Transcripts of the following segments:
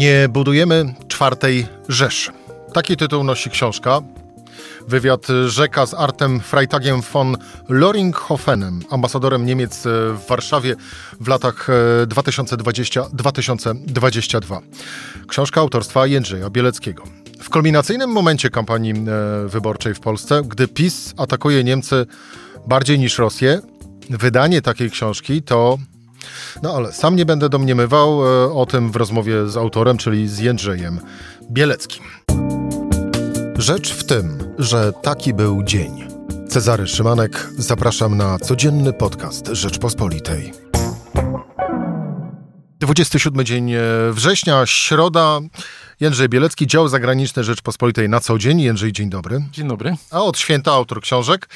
Nie budujemy czwartej Rzeszy. Taki tytuł nosi książka. Wywiad rzeka z Artem Freitagiem von Loringhofenem, ambasadorem Niemiec w Warszawie w latach 2020-2022. Książka autorstwa Jędrzeja Bieleckiego. W kulminacyjnym momencie kampanii e, wyborczej w Polsce, gdy PiS atakuje Niemcy bardziej niż Rosję, wydanie takiej książki to no ale sam nie będę domniemywał e, o tym w rozmowie z autorem, czyli z Jędrzejem Bieleckim. Rzecz w tym, że taki był dzień. Cezary Szymanek, zapraszam na codzienny podcast Rzeczpospolitej. 27 dzień e, września, środa. Jędrzej Bielecki, dział zagraniczny Rzeczpospolitej na co dzień. Jędrzej, dzień dobry. Dzień dobry. A od święta autor książek.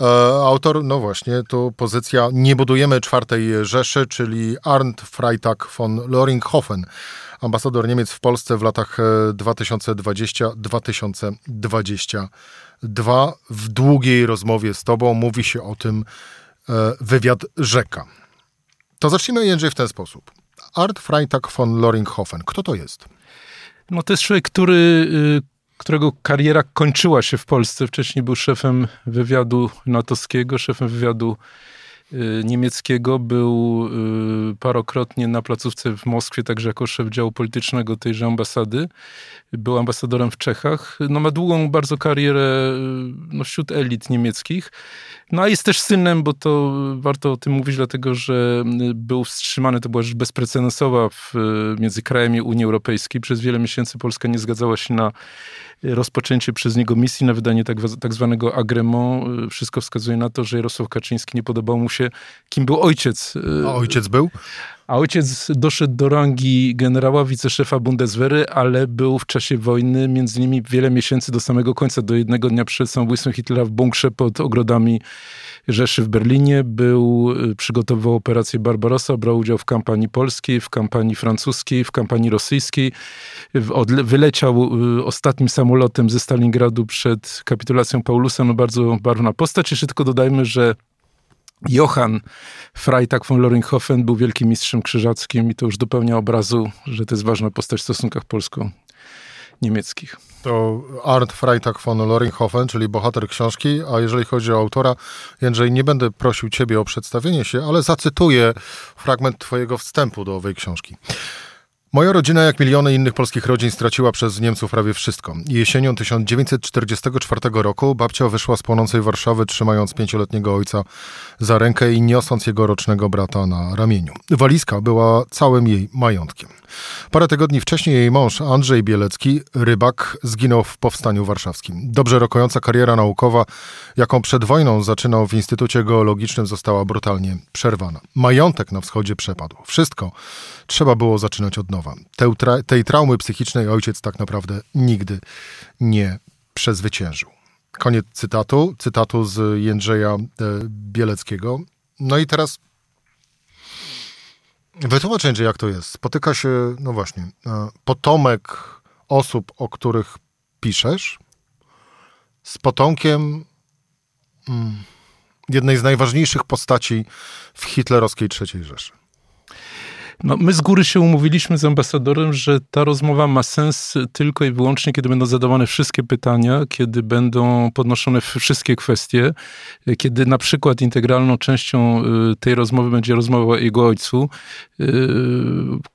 E, autor, no właśnie, tu pozycja Nie budujemy czwartej Rzeszy, czyli Arndt Freitag von Loringhofen, ambasador Niemiec w Polsce w latach 2020-2022. W długiej rozmowie z tobą mówi się o tym e, wywiad rzeka. To zacznijmy, Jędrzej, w ten sposób. Art Freitag von Loringhofen. Kto to jest? No to jest człowiek, który y, którego kariera kończyła się w Polsce. Wcześniej był szefem wywiadu natowskiego, szefem wywiadu niemieckiego. Był y, parokrotnie na placówce w Moskwie, także jako szef działu politycznego tejże ambasady. Był ambasadorem w Czechach. No, ma długą bardzo karierę y, no, wśród elit niemieckich. No a jest też synem, bo to warto o tym mówić, dlatego że był wstrzymany, to była rzecz bezprecedensowa w, między krajami Unii Europejskiej. Przez wiele miesięcy Polska nie zgadzała się na rozpoczęcie przez niego misji na wydanie tak, tak zwanego agrement. Wszystko wskazuje na to, że Jarosław Kaczyński nie podobał mu się, kim był ojciec. A ojciec był? A ojciec doszedł do rangi generała, wiceszefa Bundeswehry, ale był w czasie wojny między innymi wiele miesięcy do samego końca, do jednego dnia przed samobójstwem Hitlera w bunkrze pod ogrodami Rzeszy w Berlinie. Był, y, przygotowywał operację Barbarossa, brał udział w kampanii polskiej, w kampanii francuskiej, w kampanii rosyjskiej. Wyleciał y, ostatnim samolotem ze Stalingradu przed kapitulacją Paulusa. No bardzo barwna postać. Jeszcze tylko dodajmy, że Johann Freitag von Loringhofen był wielkim mistrzem krzyżackim i to już dopełnia obrazu, że to jest ważna postać w stosunkach polsko-niemieckich. To Arndt Freitag von Loringhofen, czyli bohater książki, a jeżeli chodzi o autora, Jędrzej, nie będę prosił ciebie o przedstawienie się, ale zacytuję fragment twojego wstępu do owej książki. Moja rodzina, jak miliony innych polskich rodzin, straciła przez Niemców prawie wszystko. Jesienią 1944 roku babcia wyszła z płonącej Warszawy, trzymając pięcioletniego ojca za rękę i niosąc jego rocznego brata na ramieniu. Walizka była całym jej majątkiem. Parę tygodni wcześniej jej mąż, Andrzej Bielecki, rybak, zginął w Powstaniu Warszawskim. Dobrze rokująca kariera naukowa, jaką przed wojną zaczynał w Instytucie Geologicznym, została brutalnie przerwana. Majątek na wschodzie przepadł. Wszystko trzeba było zaczynać od nowa. Tej, tra tej traumy psychicznej ojciec tak naprawdę nigdy nie przezwyciężył. Koniec cytatu, cytatu z Jędrzeja e, Bieleckiego. No i teraz wytłumacz Jędrzej, jak to jest. Spotyka się, no właśnie, e, potomek osób, o których piszesz, z potomkiem mm, jednej z najważniejszych postaci w hitlerowskiej III Rzeszy. No, my z góry się umówiliśmy z ambasadorem, że ta rozmowa ma sens tylko i wyłącznie, kiedy będą zadawane wszystkie pytania, kiedy będą podnoszone wszystkie kwestie, kiedy na przykład integralną częścią y, tej rozmowy będzie rozmowa o jego ojcu, y,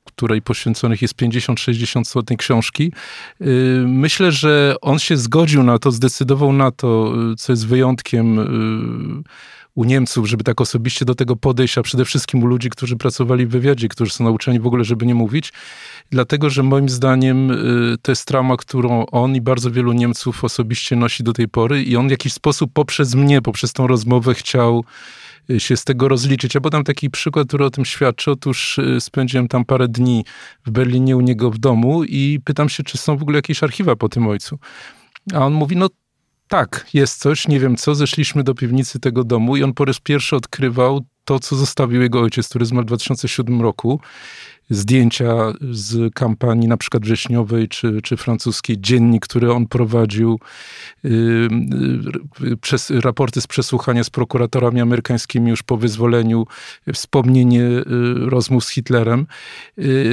której poświęconych jest 50-60 stron książki. Y, myślę, że on się zgodził na to, zdecydował na to, co jest wyjątkiem u Niemców, żeby tak osobiście do tego podejść, a przede wszystkim u ludzi, którzy pracowali w wywiadzie, którzy są nauczeni w ogóle, żeby nie mówić. Dlatego, że moim zdaniem y, to jest trauma, którą on i bardzo wielu Niemców osobiście nosi do tej pory i on w jakiś sposób poprzez mnie, poprzez tą rozmowę chciał y, się z tego rozliczyć. Ja podam taki przykład, który o tym świadczy. Otóż y, spędziłem tam parę dni w Berlinie u niego w domu i pytam się, czy są w ogóle jakieś archiwa po tym ojcu. A on mówi, no tak, jest coś, nie wiem co. Zeszliśmy do piwnicy tego domu i on po raz pierwszy odkrywał to, co zostawił jego ojciec, który zmarł w 2007 roku. Zdjęcia z kampanii na przykład wrześniowej czy, czy francuskiej, dziennik, który on prowadził, przez, raporty z przesłuchania z prokuratorami amerykańskimi już po wyzwoleniu, wspomnienie rozmów z Hitlerem.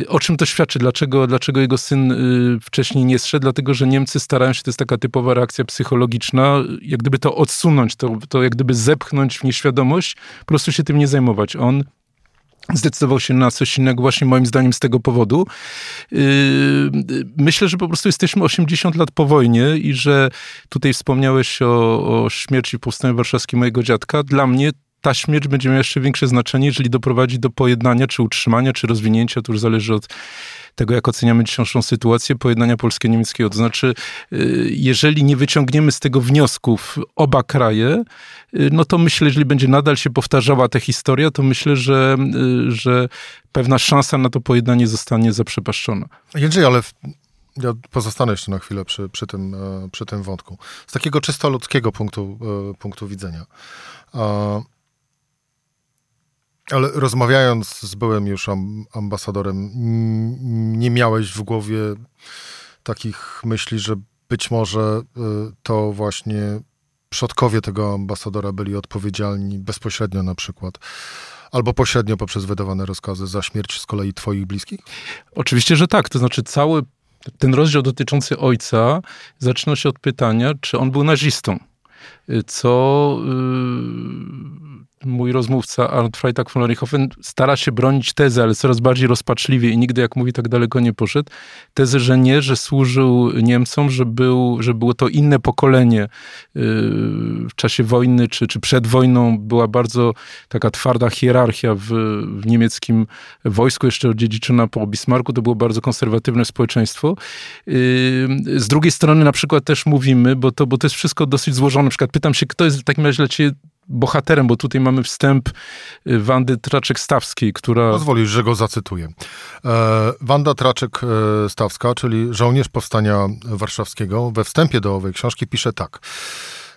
O czym to świadczy? Dlaczego, dlaczego jego syn wcześniej nie zszedł? Dlatego, że Niemcy starają się, to jest taka typowa reakcja psychologiczna, jak gdyby to odsunąć, to, to jak gdyby zepchnąć w nieświadomość, po prostu się tym nie zajmować. On zdecydował się na coś innego właśnie moim zdaniem z tego powodu. Yy, myślę, że po prostu jesteśmy 80 lat po wojnie i że tutaj wspomniałeś o, o śmierci w Powstaniu Warszawskim mojego dziadka. Dla mnie ta śmierć będzie miała jeszcze większe znaczenie, jeżeli doprowadzi do pojednania, czy utrzymania, czy rozwinięcia, to już zależy od tego, jak oceniamy dzisiejszą sytuację pojednania polskiego-niemieckiego. To znaczy, y, jeżeli nie wyciągniemy z tego wniosków oba kraje, y, no to myślę, jeżeli będzie nadal się powtarzała ta historia, to myślę, że, y, że pewna szansa na to pojednanie zostanie zaprzepaszczona. Jędrzej, ale ja pozostanę jeszcze na chwilę przy, przy, tym, e, przy tym wątku. Z takiego czysto ludzkiego punktu, e, punktu widzenia. Ale rozmawiając z byłym już ambasadorem, nie miałeś w głowie takich myśli, że być może y, to właśnie przodkowie tego ambasadora byli odpowiedzialni bezpośrednio na przykład albo pośrednio poprzez wydawane rozkazy za śmierć z kolei twoich bliskich? Oczywiście, że tak. To znaczy cały ten rozdział dotyczący ojca zaczyna się od pytania, czy on był nazistą. Y, co yy mój rozmówca Arnold Freitag von Lorichhofen stara się bronić tezy, ale coraz bardziej rozpaczliwie i nigdy, jak mówi, tak daleko nie poszedł. Tezy, że nie, że służył Niemcom, że, był, że było to inne pokolenie yy, w czasie wojny, czy, czy przed wojną była bardzo taka twarda hierarchia w, w niemieckim wojsku, jeszcze odziedziczona po Bismarcku, to było bardzo konserwatywne społeczeństwo. Yy, z drugiej strony na przykład też mówimy, bo to, bo to jest wszystko dosyć złożone, na przykład pytam się, kto jest w takim razie dla ciebie bohaterem, bo tutaj mamy wstęp y, Wandy Traczek-Stawskiej, która... Pozwolisz, że go zacytuję. E, Wanda Traczek-Stawska, czyli żołnierz Powstania Warszawskiego, we wstępie do owej książki pisze tak.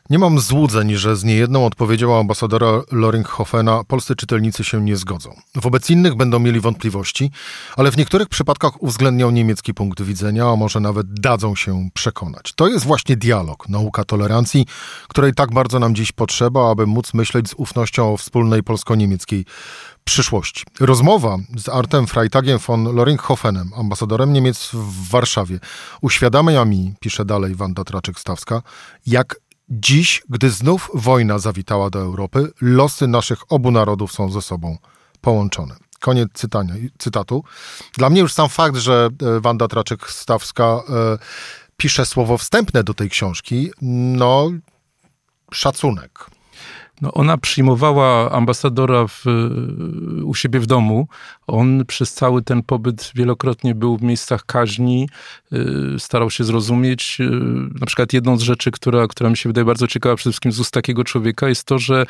Nie mam złudzeń, że z niejedną odpowiedzią ambasadora Loringhofena polscy czytelnicy się nie zgodzą. Wobec innych będą mieli wątpliwości, ale w niektórych przypadkach uwzględnią niemiecki punkt widzenia, a może nawet dadzą się przekonać. To jest właśnie dialog, nauka tolerancji, której tak bardzo nam dziś potrzeba, aby móc myśleć z ufnością o wspólnej polsko-niemieckiej przyszłości. Rozmowa z Artem Freitagiem von Loringhofenem, ambasadorem Niemiec w Warszawie, uświadamia mi, pisze dalej Wanda Traczek-Stawska, jak Dziś, gdy znów wojna zawitała do Europy, losy naszych obu narodów są ze sobą połączone. Koniec cytania, cytatu. Dla mnie już sam fakt, że e, Wanda Traczek-Stawska e, pisze słowo wstępne do tej książki, no szacunek. No ona przyjmowała ambasadora w, u siebie w domu. On przez cały ten pobyt wielokrotnie był w miejscach kaźni, y, starał się zrozumieć. Y, na przykład jedną z rzeczy, która, która mi się wydaje bardzo ciekawa przede wszystkim z ust takiego człowieka, jest to, że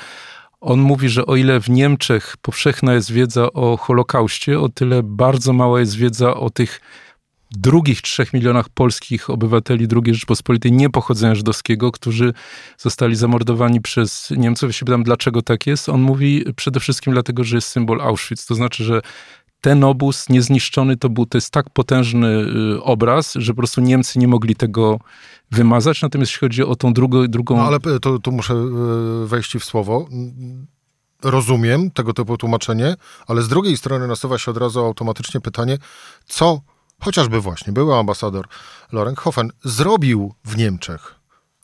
on mówi, że o ile w Niemczech powszechna jest wiedza o Holokauście, o tyle bardzo mała jest wiedza o tych drugich trzech milionach polskich obywateli II Rzeczpospolitej niepochodzenia żydowskiego, którzy zostali zamordowani przez Niemców. Ja się pytam, dlaczego tak jest. On mówi przede wszystkim dlatego, że jest symbol Auschwitz. To znaczy, że ten obóz niezniszczony to był, to jest tak potężny y, obraz, że po prostu Niemcy nie mogli tego wymazać. Natomiast jeśli chodzi o tą drugą... drugą... No ale to, tu muszę y, wejść w słowo rozumiem tego typu tłumaczenie, ale z drugiej strony nasuwa się od razu automatycznie pytanie, co chociażby właśnie były ambasador Lorenz Hoffen, zrobił w Niemczech,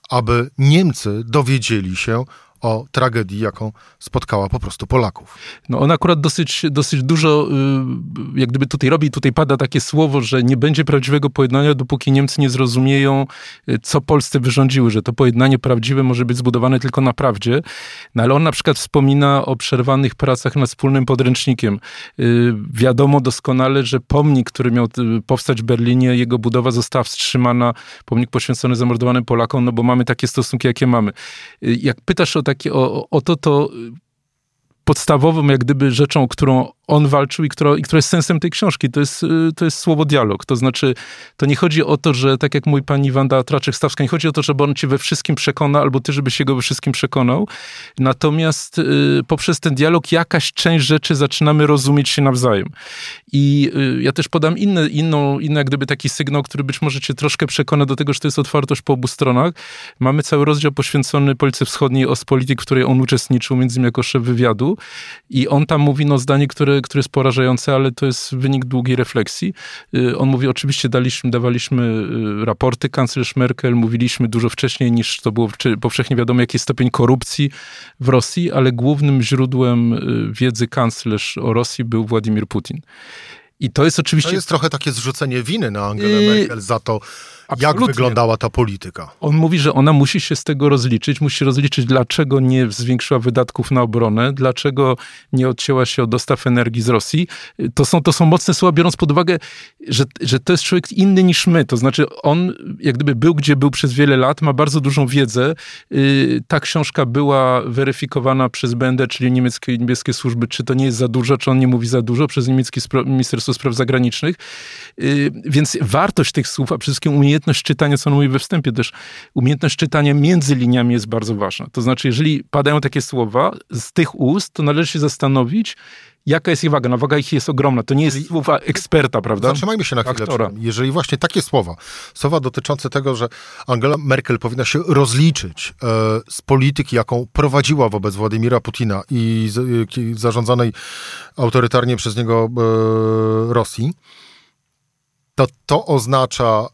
aby Niemcy dowiedzieli się o tragedii, jaką spotkała po prostu Polaków. No on akurat dosyć, dosyć dużo, y, jak gdyby tutaj robi, tutaj pada takie słowo, że nie będzie prawdziwego pojednania, dopóki Niemcy nie zrozumieją, y, co Polsce wyrządziły, że to pojednanie prawdziwe może być zbudowane tylko na prawdzie. No ale on na przykład wspomina o przerwanych pracach nad wspólnym podręcznikiem. Y, wiadomo doskonale, że pomnik, który miał powstać w Berlinie, jego budowa została wstrzymana, pomnik poświęcony zamordowanym Polakom, no bo mamy takie stosunki, jakie mamy. Jak pytasz o takie, o, o to, to podstawową jak gdyby rzeczą, którą on walczył i która, i która jest sensem tej książki. To jest, to jest słowo dialog. To znaczy, to nie chodzi o to, że tak jak mój pani Wanda Traczek-Stawska, nie chodzi o to, żeby on cię we wszystkim przekona, albo ty, żebyś się go we wszystkim przekonał. Natomiast y, poprzez ten dialog jakaś część rzeczy zaczynamy rozumieć się nawzajem. I y, ja też podam inny, inną, inny jak gdyby taki sygnał, który być może cię troszkę przekona do tego, że to jest otwartość po obu stronach. Mamy cały rozdział poświęcony Policji Wschodniej, Ospolitik, w której on uczestniczył, między innymi jako szef wywiadu. I on tam mówi no zdanie, które, które jest porażające, ale to jest wynik długiej refleksji. Y, on mówi, oczywiście daliśmy, dawaliśmy y, raporty kanclerz Merkel, mówiliśmy dużo wcześniej niż to było powszechnie wiadomo, jaki jest stopień korupcji w Rosji, ale głównym źródłem y, wiedzy kanclerz o Rosji był Władimir Putin. I to jest oczywiście. To jest trochę takie zrzucenie winy na Angelę Merkel za to, Absolutnie. Jak wyglądała ta polityka? On mówi, że ona musi się z tego rozliczyć, musi rozliczyć, dlaczego nie zwiększyła wydatków na obronę, dlaczego nie odcięła się od dostaw energii z Rosji. To są, to są mocne słowa, biorąc pod uwagę, że, że to jest człowiek inny niż my. To znaczy, on jak gdyby był, gdzie był przez wiele lat, ma bardzo dużą wiedzę. Y, ta książka była weryfikowana przez BND, czyli niemieckie, niemieckie służby, czy to nie jest za dużo, czy on nie mówi za dużo, przez niemieckie Ministerstwo Spraw Zagranicznych. Y, więc wartość tych słów, a przede wszystkim umiejętność umiejętność czytania, co on mówi we wstępie też, umiejętność czytania między liniami jest bardzo ważna. To znaczy, jeżeli padają takie słowa z tych ust, to należy się zastanowić, jaka jest ich waga. No waga ich jest ogromna. To nie jest słowa eksperta, prawda? Zatrzymajmy się na chwilę. Aktora. Jeżeli właśnie takie słowa, słowa dotyczące tego, że Angela Merkel powinna się rozliczyć e, z polityki, jaką prowadziła wobec Władimira Putina i z, e, zarządzanej autorytarnie przez niego e, Rosji, to to oznacza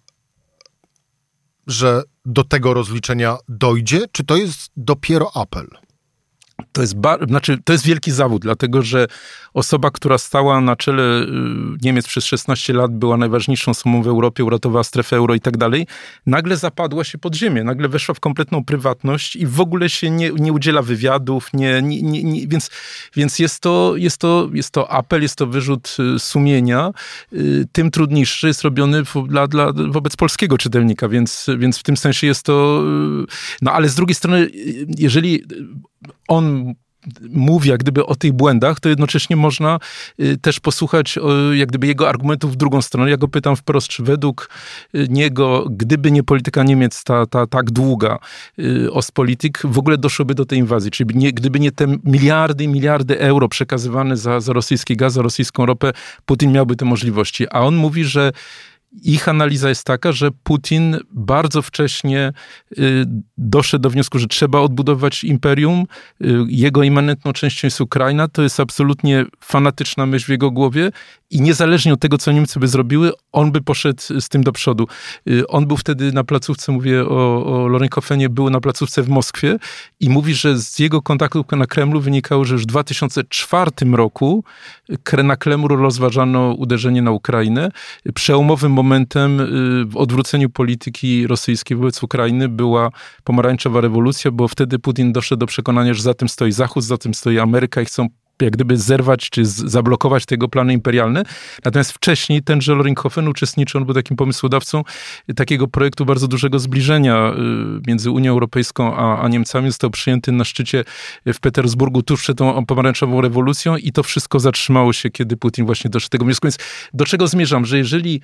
że do tego rozliczenia dojdzie, czy to jest dopiero apel? To jest, znaczy, to jest wielki zawód, dlatego że osoba, która stała na czele y, Niemiec przez 16 lat, była najważniejszą osobą w Europie, uratowała strefę euro i tak dalej, nagle zapadła się pod ziemię, nagle weszła w kompletną prywatność i w ogóle się nie, nie udziela wywiadów, nie, nie, nie, więc, więc jest, to, jest, to, jest to apel, jest to wyrzut y, sumienia, y, tym trudniejszy jest robiony dla, dla, wobec polskiego czytelnika, więc, więc w tym sensie jest to, no ale z drugiej strony, jeżeli on mówi jak gdyby o tych błędach, to jednocześnie można y, też posłuchać jak gdyby jego argumentów w drugą stronę. Ja go pytam wprost, czy według y, niego, gdyby nie polityka Niemiec ta, ta tak długa, y, Ostpolitik, w ogóle doszłoby do tej inwazji. Czyli nie, gdyby nie te miliardy i miliardy euro przekazywane za, za rosyjski gaz, za rosyjską ropę, Putin miałby te możliwości. A on mówi, że ich analiza jest taka, że Putin bardzo wcześnie y, doszedł do wniosku, że trzeba odbudować imperium. Y, jego immanentną częścią jest Ukraina. To jest absolutnie fanatyczna myśl w jego głowie i niezależnie od tego, co Niemcy by zrobiły, on by poszedł z tym do przodu. Y, on był wtedy na placówce, mówię o, o Lorenkofenie, był na placówce w Moskwie i mówi, że z jego kontaktów na Kremlu wynikało, że już w 2004 roku na Kremlu rozważano uderzenie na Ukrainę. Przełomowym momentem y, w odwróceniu polityki rosyjskiej wobec Ukrainy była pomarańczowa rewolucja, bo wtedy Putin doszedł do przekonania, że za tym stoi Zachód, za tym stoi Ameryka i chcą jak gdyby zerwać czy zablokować tego plany imperialne. Natomiast wcześniej tenże Loringhofen uczestniczył, on był takim pomysłodawcą takiego projektu bardzo dużego zbliżenia y, między Unią Europejską a, a Niemcami. Został przyjęty na szczycie w Petersburgu tuż przed tą pomarańczową rewolucją i to wszystko zatrzymało się, kiedy Putin właśnie doszedł do tego wniosku. Więc do czego zmierzam? Że jeżeli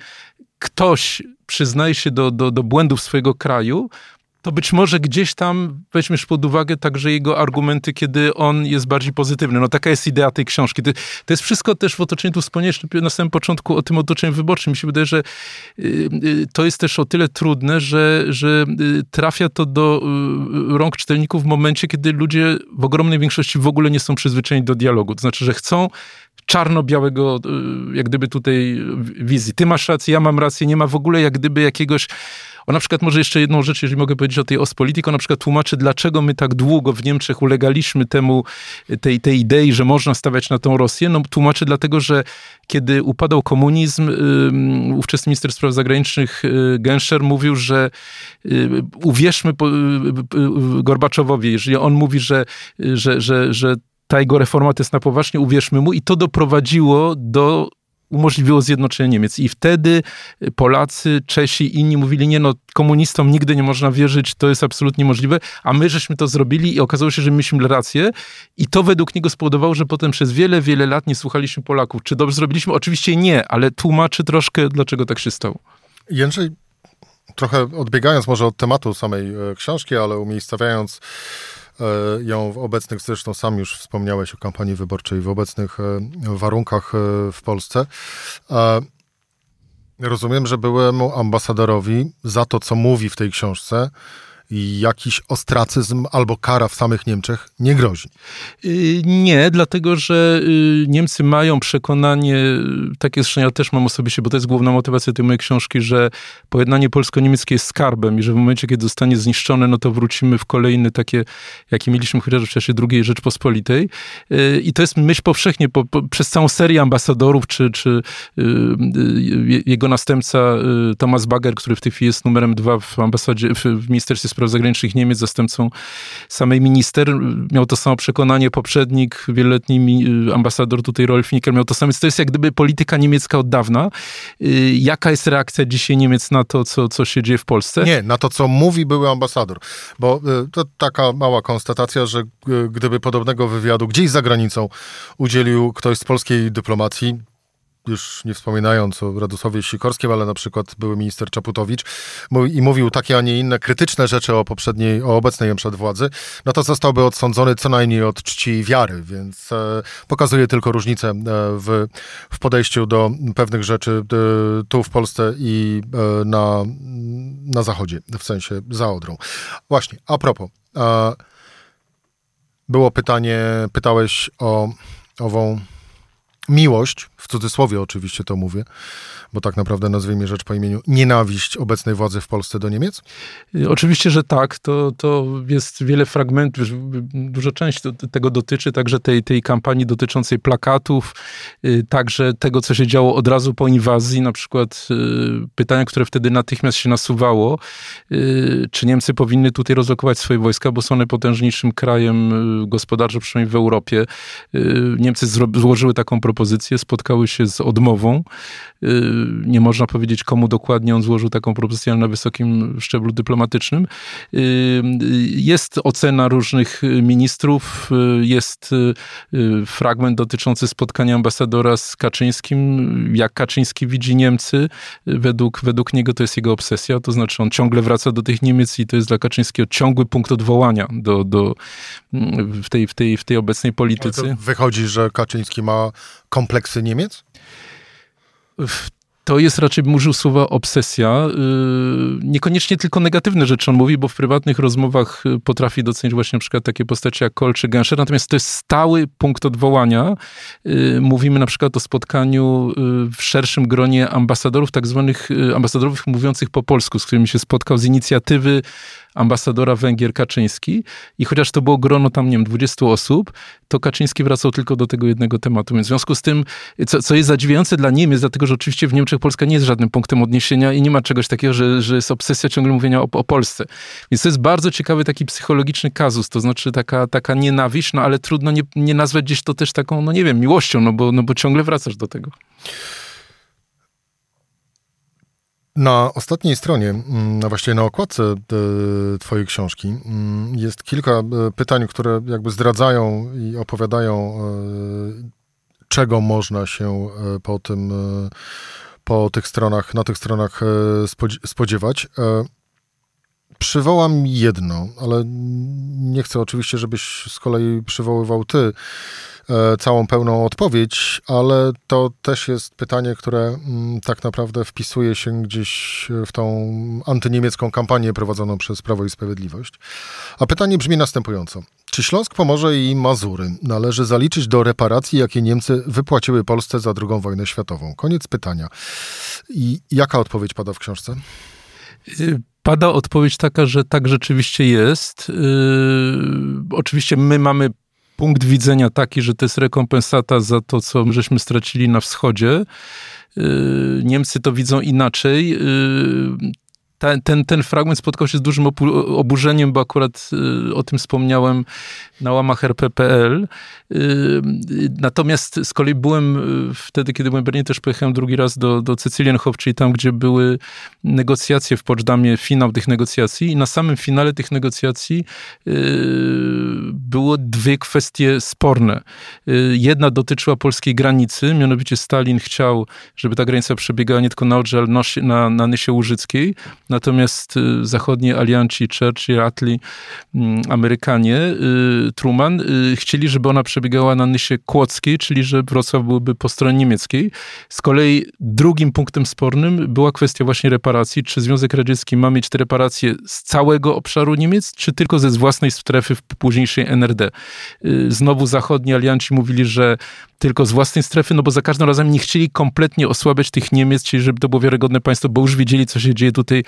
ktoś przyznaje się do, do, do błędów swojego kraju, to być może gdzieś tam weźmiesz pod uwagę także jego argumenty, kiedy on jest bardziej pozytywny. No taka jest idea tej książki. To, to jest wszystko też w otoczeniu, tu wspomnieliśmy na samym początku o tym otoczeniu wyborczym. Mi się wydaje, że y, y, to jest też o tyle trudne, że, że y, trafia to do rąk czytelników w momencie, kiedy ludzie w ogromnej większości w ogóle nie są przyzwyczajeni do dialogu. To znaczy, że chcą czarno-białego, jak gdyby tutaj wizji. Ty masz rację, ja mam rację, nie ma w ogóle jak gdyby jakiegoś on na przykład może jeszcze jedną rzecz, jeżeli mogę powiedzieć o tej Ostpolitik, on na przykład tłumaczy, dlaczego my tak długo w Niemczech ulegaliśmy temu, tej, tej idei, że można stawiać na tą Rosję. No tłumaczy dlatego, że kiedy upadał komunizm, ówczesny minister spraw zagranicznych y, Genscher mówił, że y, uwierzmy y, Gorbaczowowi, jeżeli on mówi, że, że, że, że ta jego reforma to jest na poważnie, uwierzmy mu i to doprowadziło do umożliwiło zjednoczenie Niemiec. I wtedy Polacy, Czesi inni mówili, nie no, komunistom nigdy nie można wierzyć, to jest absolutnie możliwe, a my żeśmy to zrobili i okazało się, że mieliśmy rację i to według niego spowodowało, że potem przez wiele, wiele lat nie słuchaliśmy Polaków. Czy dobrze zrobiliśmy? Oczywiście nie, ale tłumaczy troszkę, dlaczego tak się stało. Jędrzej, trochę odbiegając może od tematu samej e, książki, ale umiejscawiając ją w obecnych, zresztą sam już wspomniałeś o kampanii wyborczej, w obecnych e, warunkach w Polsce. Rozumiem, że byłemu ambasadorowi za to, co mówi w tej książce, jakiś ostracyzm albo kara w samych Niemczech nie grozi? Y, nie, dlatego że y, Niemcy mają przekonanie, takie zresztą ja też mam osobiście, bo to jest główna motywacja tej mojej książki, że pojednanie polsko-niemieckie jest skarbem i że w momencie, kiedy zostanie zniszczone, no to wrócimy w kolejny takie, jakie mieliśmy chociażby w czasie II Rzeczpospolitej. Y, I to jest myśl powszechnie, po, po, przez całą serię ambasadorów, czy, czy jego następca Thomas Bagger, który w tej chwili jest numerem dwa w ambasadzie, w, w Ministerstwie Spraw Zagranicznych Niemiec, zastępcą samej minister. Miał to samo przekonanie poprzednik, wieloletni ambasador tutaj Rolf Nickel miał to samo. To jest jak gdyby polityka niemiecka od dawna. Y, jaka jest reakcja dzisiaj Niemiec na to, co, co się dzieje w Polsce? Nie, na to, co mówi były ambasador. Bo y, to taka mała konstatacja, że y, gdyby podobnego wywiadu gdzieś za granicą udzielił ktoś z polskiej dyplomacji, już nie wspominając o Radosławie Sikorskim, ale na przykład były minister Czaputowicz i mówił takie, a nie inne krytyczne rzeczy o poprzedniej, o obecnej przed władzy, no to zostałby odsądzony co najmniej od czci i wiary, więc e, pokazuje tylko różnicę e, w, w podejściu do pewnych rzeczy e, tu w Polsce i na, na Zachodzie, w sensie za Odrą. Właśnie, a propos, było pytanie, pytałeś o ową miłość, w cudzysłowie oczywiście to mówię, bo tak naprawdę nazwijmy rzecz po imieniu, nienawiść obecnej władzy w Polsce do Niemiec? Y, oczywiście, że tak. To, to jest wiele fragmentów, duża część tego dotyczy, także tej, tej kampanii dotyczącej plakatów, y, także tego, co się działo od razu po inwazji, na przykład y, pytania, które wtedy natychmiast się nasuwało, czy Niemcy powinny tutaj rozlokować swoje wojska, bo są najpotężniejszym krajem gospodarczo, przynajmniej w Europie. Niemcy złożyły taką propozycję, spotkały się z odmową. Nie można powiedzieć, komu dokładnie on złożył taką propozycję na wysokim szczeblu dyplomatycznym. Jest ocena różnych ministrów, jest fragment dotyczący spotkania ambasadora z Kaczyńskim, jak Kaczyński widzi Niemcy. Według, według niego to jest jego obsesja, to znaczy on ciągle wraca do tych Niemiec i to jest dla Kaczyńskiego ciągły punkt odwołania do, do, w, tej, w, tej, w tej obecnej polityce. wychodzi, że Kaczyński ma kompleksy Niemiec? to jest raczej, użył słowa obsesja. Y, niekoniecznie tylko negatywne rzeczy on mówi, bo w prywatnych rozmowach y, potrafi docenić właśnie przykład takie postacie jak Kohl czy Genscher, natomiast to jest stały punkt odwołania. Y, mówimy na przykład o spotkaniu w szerszym gronie ambasadorów, tak zwanych ambasadorów mówiących po polsku, z którymi się spotkał z inicjatywy ambasadora Węgier Kaczyński i chociaż to było grono tam, nie wiem, 20 osób, to Kaczyński wracał tylko do tego jednego tematu. Więc w związku z tym, co, co jest zadziwiające dla Niemiec, dlatego że oczywiście w Niemczech Polska nie jest żadnym punktem odniesienia i nie ma czegoś takiego, że, że jest obsesja ciągle mówienia o, o Polsce. Więc to jest bardzo ciekawy taki psychologiczny kazus, to znaczy taka, taka nienawiść, no ale trudno nie, nie nazwać gdzieś to też taką, no nie wiem, miłością, no bo, no bo ciągle wracasz do tego. Na ostatniej stronie, mm, a właściwie na okładce e, Twojej książki, mm, jest kilka e, pytań, które jakby zdradzają i opowiadają, e, czego można się po tym, po tych stronach, na tych stronach spodziewać. Przywołam jedno, ale nie chcę oczywiście, żebyś z kolei przywoływał ty całą pełną odpowiedź, ale to też jest pytanie, które mm, tak naprawdę wpisuje się gdzieś w tą antyniemiecką kampanię prowadzoną przez Prawo i Sprawiedliwość. A pytanie brzmi następująco. Czy Śląsk, Pomorze i Mazury należy zaliczyć do reparacji, jakie Niemcy wypłaciły Polsce za II wojnę światową? Koniec pytania. I jaka odpowiedź pada w książce? Y, pada odpowiedź taka, że tak rzeczywiście jest. Yy, oczywiście my mamy punkt widzenia taki, że to jest rekompensata za to, co żeśmy stracili na wschodzie. Y, Niemcy to widzą inaczej. Y, ten, ten, ten fragment spotkał się z dużym oburzeniem, bo akurat y, o tym wspomniałem na łamach RP.pl. Y, natomiast z kolei byłem y, wtedy, kiedy byłem w Berlinie, też pojechałem drugi raz do, do Cecilienhof, czyli tam, gdzie były negocjacje w Poczdamie, finał tych negocjacji i na samym finale tych negocjacji było dwie kwestie sporne. Jedna dotyczyła polskiej granicy, mianowicie Stalin chciał, żeby ta granica przebiegała nie tylko na Odrze, ale na, na Nysie Łużyckiej. Natomiast y, zachodni alianci, Churchill, Attlee, mm, Amerykanie, y, Truman, y, chcieli, żeby ona przebiegała na Nysie Kłodzkiej, czyli że Wrocław byłby po stronie niemieckiej. Z kolei drugim punktem spornym była kwestia właśnie reparacji. Czy Związek Radziecki ma mieć te reparacje z całego obszaru Niemiec, czy tylko ze własnej strefy w późniejszej NRD? Znowu zachodni alianci mówili, że tylko z własnej strefy, no bo za każdym razem nie chcieli kompletnie osłabiać tych Niemiec, czyli żeby to było wiarygodne państwo, bo już wiedzieli, co się dzieje tutaj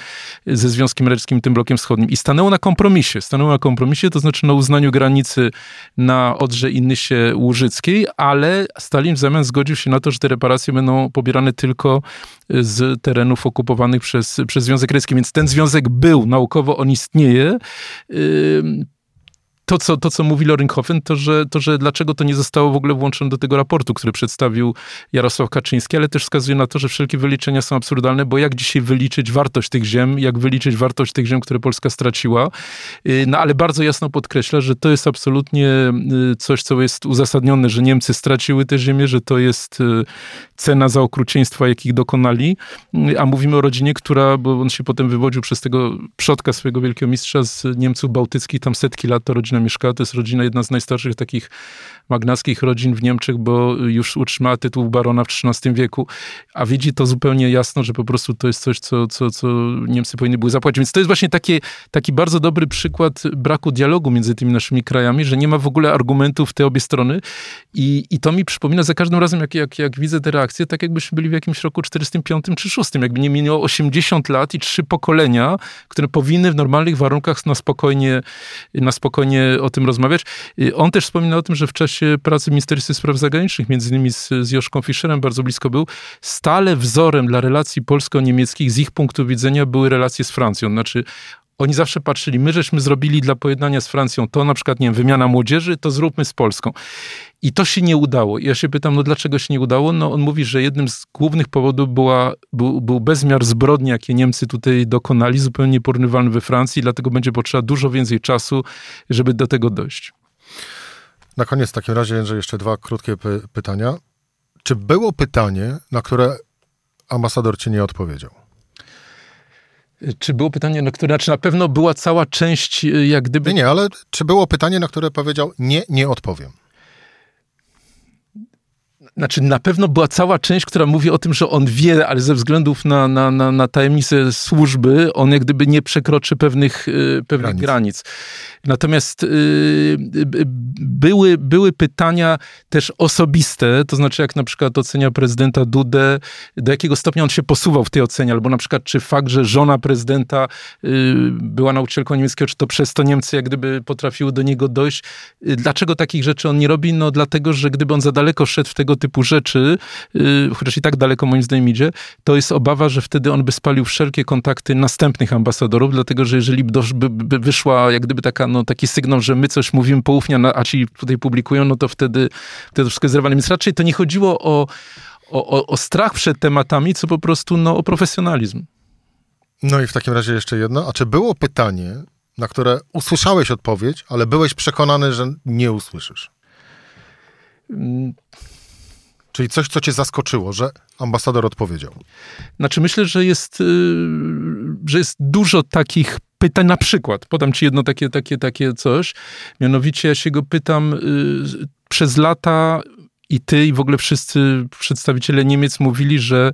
ze Związkiem Radzieckim, tym blokiem wschodnim. I stanęło na kompromisie. Stanęło na kompromisie, to znaczy na uznaniu granicy na Odrze i Nysie Łużyckiej, ale Stalin w zamian zgodził się na to, że te reparacje będą pobierane tylko z terenów okupowanych przez, przez Związek Radziecki. Więc ten związek był, naukowo on istnieje to, co, to, co mówi Loringhofen, to że, to, że dlaczego to nie zostało w ogóle włączone do tego raportu, który przedstawił Jarosław Kaczyński, ale też wskazuje na to, że wszelkie wyliczenia są absurdalne, bo jak dzisiaj wyliczyć wartość tych ziem, jak wyliczyć wartość tych ziem, które Polska straciła. Y, no ale bardzo jasno podkreśla, że to jest absolutnie y, coś, co jest uzasadnione, że Niemcy straciły te ziemię, że to jest y, cena za okrucieństwa, jakich dokonali. A mówimy o rodzinie, która, bo on się potem wywodził przez tego przodka swojego wielkiego mistrza z Niemców bałtyckich, tam setki lat to rodzina rodzina mieszkała. To jest rodzina, jedna z najstarszych takich magnackich rodzin w Niemczech, bo już utrzymała tytuł barona w XIII wieku, a widzi to zupełnie jasno, że po prostu to jest coś, co, co, co Niemcy powinny były zapłacić. Więc to jest właśnie taki, taki bardzo dobry przykład braku dialogu między tymi naszymi krajami, że nie ma w ogóle argumentów te obie strony i, i to mi przypomina za każdym razem, jak, jak, jak widzę te reakcje, tak jakbyśmy byli w jakimś roku 45 czy 6, jakby nie minęło 80 lat i trzy pokolenia, które powinny w normalnych warunkach na spokojnie, na spokojnie o tym rozmawiać. On też wspomina o tym, że w czasie pracy w Ministerstwie Spraw Zagranicznych, między innymi z, z Joszką Fischerem bardzo blisko był, stale wzorem dla relacji polsko-niemieckich z ich punktu widzenia były relacje z Francją. Znaczy oni zawsze patrzyli, my żeśmy zrobili dla pojednania z Francją to, na przykład, nie wiem, wymiana młodzieży, to zróbmy z Polską. I to się nie udało. I ja się pytam, no dlaczego się nie udało? No on mówi, że jednym z głównych powodów była, był, był bezmiar zbrodni, jakie Niemcy tutaj dokonali, zupełnie nieporównywalny we Francji, dlatego będzie potrzeba dużo więcej czasu, żeby do tego dojść. Na koniec w takim razie, że jeszcze dwa krótkie py pytania. Czy było pytanie, na które ambasador ci nie odpowiedział? Czy było pytanie, na które, znaczy na pewno była cała część, y, jak gdyby... Nie, nie, ale czy było pytanie, na które powiedział, nie, nie odpowiem? Znaczy, na pewno była cała część, która mówi o tym, że on wie, ale ze względów na, na, na, na tajemnicę służby, on jak gdyby nie przekroczy pewnych, y, pewnych granic. granic. Natomiast y, były, były pytania też osobiste, to znaczy jak na przykład ocenia prezydenta Dudę, do jakiego stopnia on się posuwał w tej ocenie, albo na przykład czy fakt, że żona prezydenta y, była nauczycielką niemieckiego, czy to przez to Niemcy jak gdyby potrafiły do niego dojść. Dlaczego takich rzeczy on nie robi? No dlatego, że gdyby on za daleko szedł w tego typu typu rzeczy, y, chociaż i tak daleko moim zdaniem idzie, to jest obawa, że wtedy on by spalił wszelkie kontakty następnych ambasadorów, dlatego że jeżeli by, by, by wyszła jak gdyby taka, no, taki sygnał, że my coś mówimy poufnie, a ci tutaj publikują, no to wtedy, wtedy to wszystko jest zerwane. Więc raczej to nie chodziło o, o, o strach przed tematami, co po prostu no, o profesjonalizm. No i w takim razie jeszcze jedno. A czy było pytanie, na które usłyszałeś odpowiedź, ale byłeś przekonany, że nie usłyszysz? Czyli coś, co cię zaskoczyło, że ambasador odpowiedział. Znaczy myślę, że jest, y, że jest dużo takich pytań, na przykład, podam ci jedno takie, takie, takie coś, mianowicie ja się go pytam y, przez lata i ty i w ogóle wszyscy przedstawiciele Niemiec mówili, że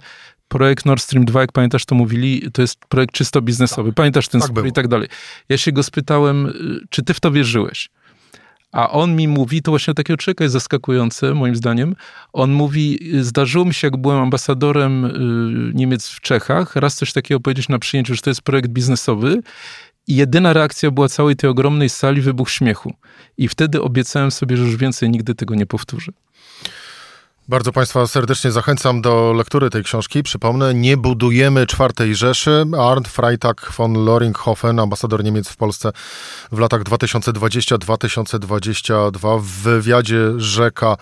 projekt Nord Stream 2, jak pamiętasz, to mówili, to jest projekt czysto biznesowy. Tak, pamiętasz ten tak spór i tak dalej. Ja się go spytałem, y, czy ty w to wierzyłeś? A on mi mówi, to właśnie takiego człowieka jest zaskakujące, moim zdaniem. On mówi, zdarzyło mi się, jak byłem ambasadorem y, Niemiec w Czechach, raz coś takiego powiedzieć na przyjęciu, że to jest projekt biznesowy. I jedyna reakcja była całej tej ogromnej sali wybuch śmiechu. I wtedy obiecałem sobie, że już więcej nigdy tego nie powtórzę. Bardzo Państwa serdecznie zachęcam do lektury tej książki. Przypomnę, Nie budujemy czwartej Rzeszy. Arndt Freitag von Loringhofen, ambasador Niemiec w Polsce w latach 2020-2022 w wywiadzie Rzeka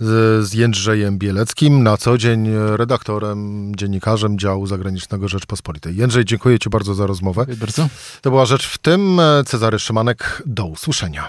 z Jędrzejem Bieleckim, na co dzień redaktorem, dziennikarzem działu zagranicznego Rzeczpospolitej. Jędrzej, dziękuję Ci bardzo za rozmowę. Dziękuję bardzo. To była Rzecz w tym. Cezary Szymanek, do usłyszenia.